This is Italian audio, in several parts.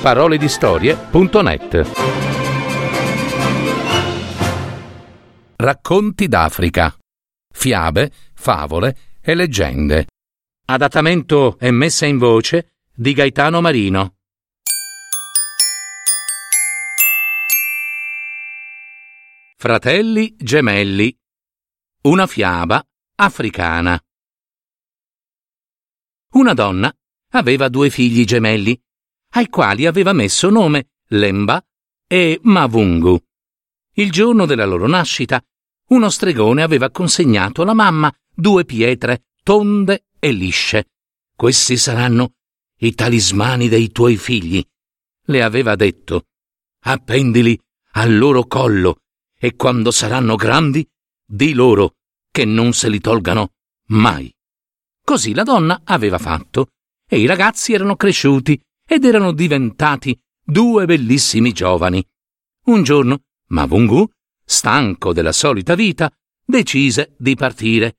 paroledistorie.net Racconti d'Africa. Fiabe, favole e leggende. Adattamento e messa in voce di Gaetano Marino. Fratelli gemelli. Una fiaba africana. Una donna aveva due figli gemelli, ai quali aveva messo nome Lemba e Mavungu. Il giorno della loro nascita, uno stregone aveva consegnato alla mamma due pietre tonde e lisce. Questi saranno i talismani dei tuoi figli, le aveva detto. Appendili al loro collo e quando saranno grandi, di loro che non se li tolgano mai. Così la donna aveva fatto, e i ragazzi erano cresciuti ed erano diventati due bellissimi giovani. Un giorno Mavungu, stanco della solita vita, decise di partire.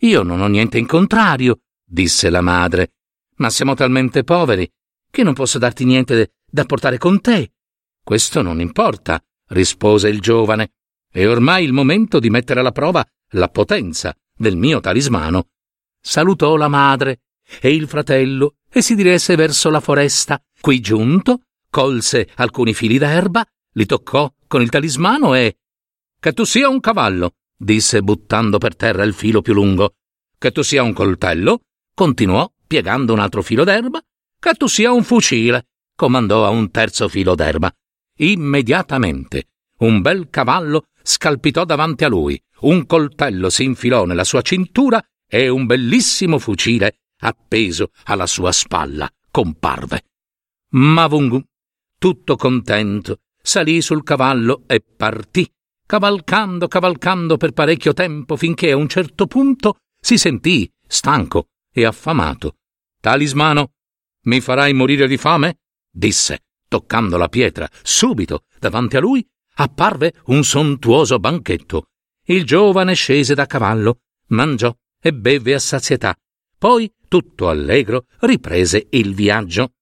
Io non ho niente in contrario, disse la madre, ma siamo talmente poveri che non posso darti niente da portare con te. Questo non importa, rispose il giovane. È ormai il momento di mettere alla prova la potenza del mio talismano. Salutò la madre e il fratello e si diresse verso la foresta. Qui giunto, colse alcuni fili d'erba, li toccò con il talismano e. Che tu sia un cavallo, disse buttando per terra il filo più lungo. Che tu sia un coltello, continuò piegando un altro filo d'erba. Che tu sia un fucile, comandò a un terzo filo d'erba. Immediatamente un bel cavallo scalpitò davanti a lui, un coltello si infilò nella sua cintura e un bellissimo fucile appeso alla sua spalla comparve. Mavungu, tutto contento, salì sul cavallo e partì, cavalcando, cavalcando per parecchio tempo finché a un certo punto si sentì stanco e affamato. Talismano, mi farai morire di fame? disse, toccando la pietra. Subito, davanti a lui, apparve un sontuoso banchetto. Il giovane scese da cavallo, mangiò e beve a sazietà. Poi, tutto allegro, riprese il viaggio.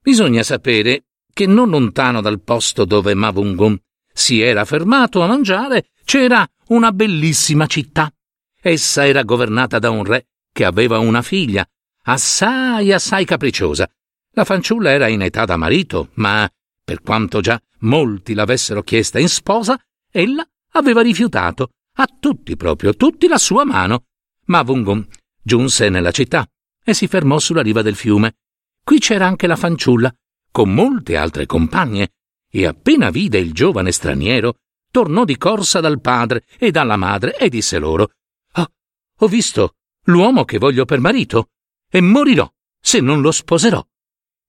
Bisogna sapere che non lontano dal posto dove Mavungum si era fermato a mangiare c'era una bellissima città. Essa era governata da un re che aveva una figlia, assai assai capricciosa. La fanciulla era in età da marito, ma per quanto già molti l'avessero chiesta in sposa, ella aveva rifiutato a tutti proprio tutti la sua mano. Ma Vungum giunse nella città e si fermò sulla riva del fiume. Qui c'era anche la fanciulla, con molte altre compagne, e appena vide il giovane straniero, tornò di corsa dal padre e dalla madre e disse loro: Oh, ho visto l'uomo che voglio per marito, e morirò se non lo sposerò.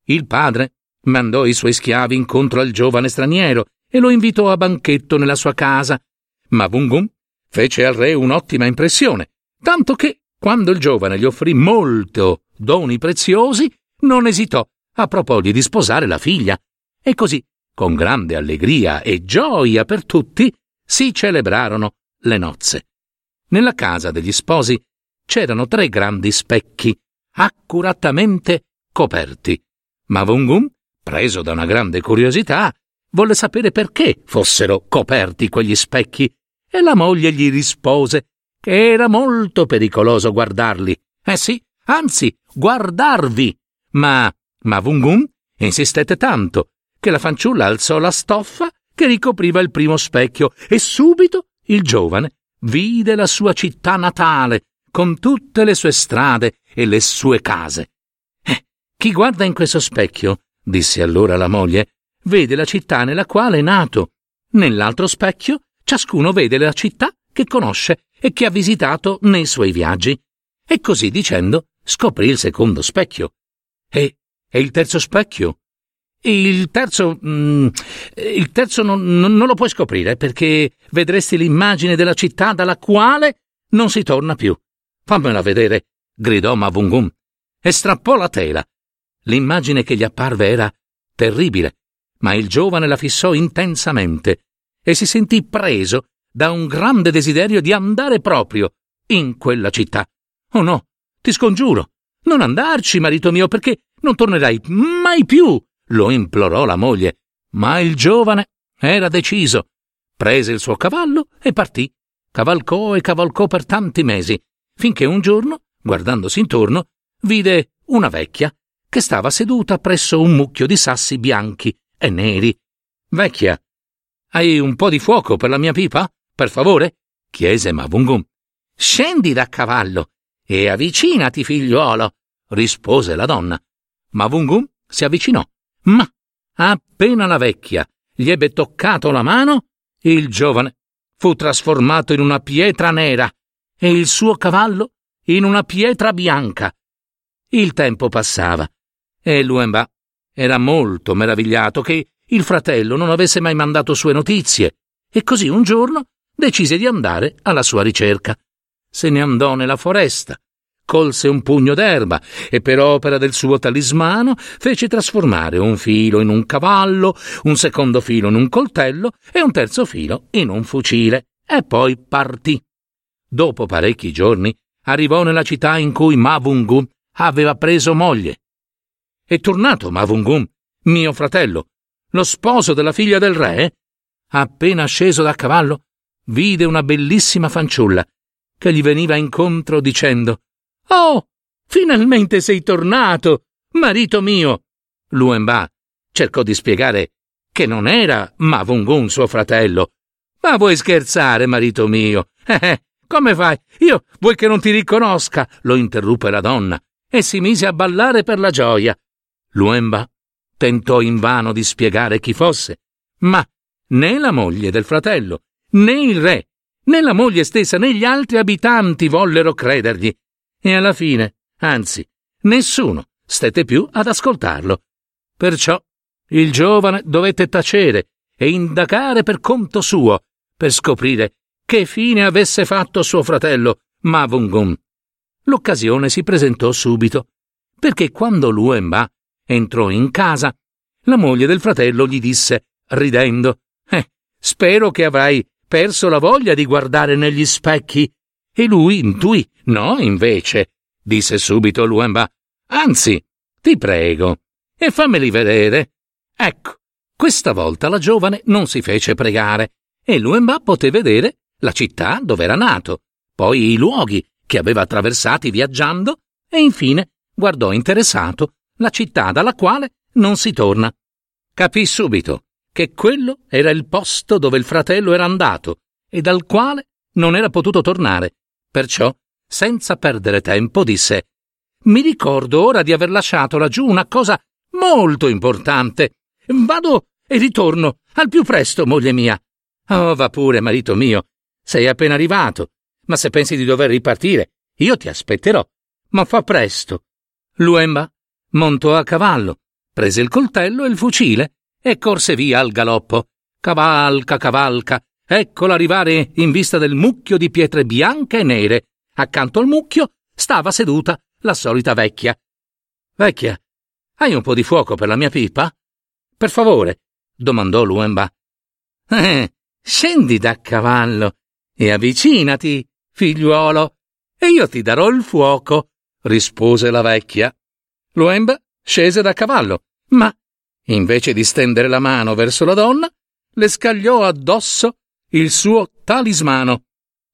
Il padre mandò i suoi schiavi incontro al giovane straniero e lo invitò a banchetto nella sua casa. Ma Vungum fece al re un'ottima impressione, tanto che, quando il giovane gli offrì molto doni preziosi, non esitò a proporgli di sposare la figlia. E così, con grande allegria e gioia per tutti, si celebrarono le nozze. Nella casa degli sposi c'erano tre grandi specchi, accuratamente coperti. Ma Vungum preso da una grande curiosità, volle sapere perché fossero coperti quegli specchi e la moglie gli rispose che era molto pericoloso guardarli. Eh sì, anzi, guardarvi. Ma Mavungum insistette tanto che la fanciulla alzò la stoffa che ricopriva il primo specchio e subito il giovane vide la sua città natale con tutte le sue strade e le sue case. Eh, chi guarda in questo specchio disse allora la moglie, vede la città nella quale è nato. Nell'altro specchio ciascuno vede la città che conosce e che ha visitato nei suoi viaggi. E così dicendo scoprì il secondo specchio. E, e il terzo specchio? Il terzo. Mm, il terzo non, non, lo puoi scoprire perché vedresti l'immagine della città dalla quale non si torna più. Fammela vedere, gridò Mavungum e strappò la tela L'immagine che gli apparve era terribile, ma il giovane la fissò intensamente e si sentì preso da un grande desiderio di andare proprio in quella città. Oh no, ti scongiuro, non andarci, marito mio, perché non tornerai mai più. lo implorò la moglie, ma il giovane era deciso. Prese il suo cavallo e partì. Cavalcò e cavalcò per tanti mesi, finché un giorno, guardandosi intorno, vide una vecchia che stava seduta presso un mucchio di sassi bianchi e neri. Vecchia, hai un po' di fuoco per la mia pipa? Per favore? chiese Mavungum. Scendi da cavallo e avvicinati, figliuolo, rispose la donna. Mavungum si avvicinò, ma appena la vecchia gli ebbe toccato la mano, il giovane fu trasformato in una pietra nera e il suo cavallo in una pietra bianca. Il tempo passava e Luemba era molto meravigliato che il fratello non avesse mai mandato sue notizie e così un giorno decise di andare alla sua ricerca. Se ne andò nella foresta, colse un pugno d'erba e per opera del suo talismano fece trasformare un filo in un cavallo, un secondo filo in un coltello e un terzo filo in un fucile e poi partì. Dopo parecchi giorni arrivò nella città in cui Mavungu aveva preso moglie. È tornato Mavungum, mio fratello, lo sposo della figlia del re? Appena sceso da cavallo, vide una bellissima fanciulla che gli veniva incontro dicendo Oh, finalmente sei tornato, marito mio. Luenba cercò di spiegare che non era Mavungun suo fratello. Ma vuoi scherzare, marito mio? Eh, eh, come fai? Io vuoi che non ti riconosca? lo interruppe la donna e si mise a ballare per la gioia. Luemba tentò invano di spiegare chi fosse, ma né la moglie del fratello, né il re, né la moglie stessa, né gli altri abitanti vollero credergli. E alla fine, anzi, nessuno stette più ad ascoltarlo. Perciò il giovane dovette tacere e indagare per conto suo per scoprire che fine avesse fatto suo fratello Mavungun. L'occasione si presentò subito, perché quando Luemba entrò in casa, la moglie del fratello gli disse, ridendo, Eh, spero che avrai perso la voglia di guardare negli specchi. E lui intuì, no, invece, disse subito Luemba, anzi, ti prego, e fammeli vedere. Ecco, questa volta la giovane non si fece pregare, e Luemba poté vedere la città dove era nato, poi i luoghi che aveva attraversati viaggiando e infine guardò interessato la città dalla quale non si torna. Capì subito che quello era il posto dove il fratello era andato e dal quale non era potuto tornare. Perciò, senza perdere tempo, disse Mi ricordo ora di aver lasciato laggiù una cosa molto importante. Vado e ritorno al più presto, moglie mia. Oh, va pure, marito mio. Sei appena arrivato. Ma se pensi di dover ripartire, io ti aspetterò. Ma fa presto. Luemba montò a cavallo, prese il coltello e il fucile e corse via al galoppo. Cavalca, cavalca. Eccola arrivare in vista del mucchio di pietre bianche e nere. Accanto al mucchio stava seduta la solita vecchia. Vecchia, hai un po' di fuoco per la mia pipa? Per favore, domandò Luemba. Eh, scendi da cavallo e avvicinati, figliuolo, e io ti darò il fuoco, rispose la vecchia. Luemba scese da cavallo, ma invece di stendere la mano verso la donna, le scagliò addosso il suo talismano.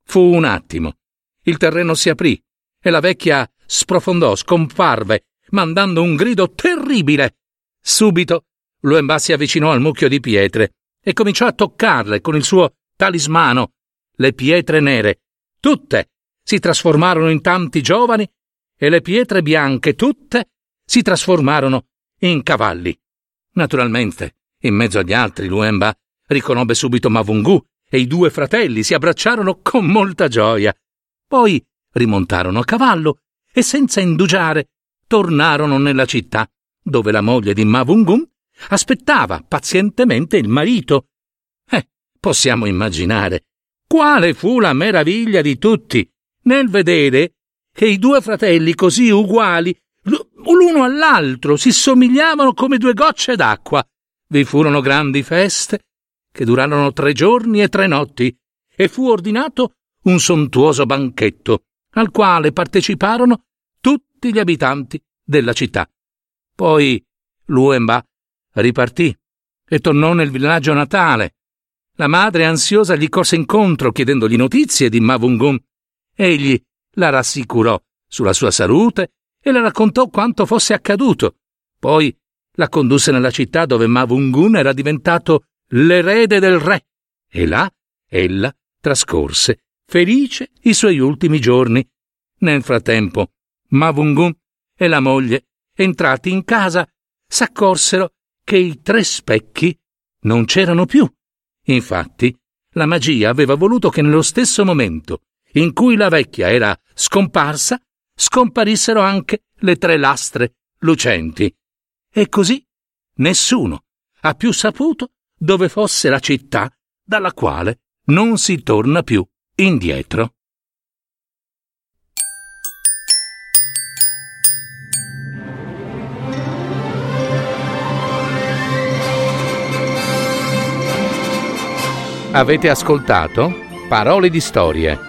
Fu un attimo. Il terreno si aprì e la vecchia sprofondò, scomparve, mandando un grido terribile. Subito Luemba si avvicinò al mucchio di pietre e cominciò a toccarle con il suo talismano. Le pietre nere, tutte, si trasformarono in tanti giovani e le pietre bianche, tutte, si trasformarono in cavalli. Naturalmente, in mezzo agli altri, Luemba riconobbe subito Mavungu e i due fratelli si abbracciarono con molta gioia. Poi rimontarono a cavallo e senza indugiare tornarono nella città, dove la moglie di Mavungum aspettava pazientemente il marito. Eh, possiamo immaginare quale fu la meraviglia di tutti nel vedere che i due fratelli così uguali l'uno all'altro si somigliavano come due gocce d'acqua. Vi furono grandi feste che durarono tre giorni e tre notti e fu ordinato un sontuoso banchetto al quale parteciparono tutti gli abitanti della città. Poi Luemba ripartì e tornò nel villaggio natale. La madre ansiosa gli corse incontro chiedendogli notizie di Mavungun. Egli la rassicurò sulla sua salute e le raccontò quanto fosse accaduto. Poi la condusse nella città dove Mavungun era diventato l'erede del re e là ella trascorse felice i suoi ultimi giorni. Nel frattempo, Mavungun e la moglie, entrati in casa, s'accorsero che i tre specchi non c'erano più. Infatti, la magia aveva voluto che nello stesso momento in cui la vecchia era scomparsa, scomparissero anche le tre lastre lucenti. E così nessuno ha più saputo dove fosse la città dalla quale non si torna più indietro. Avete ascoltato Parole di storie,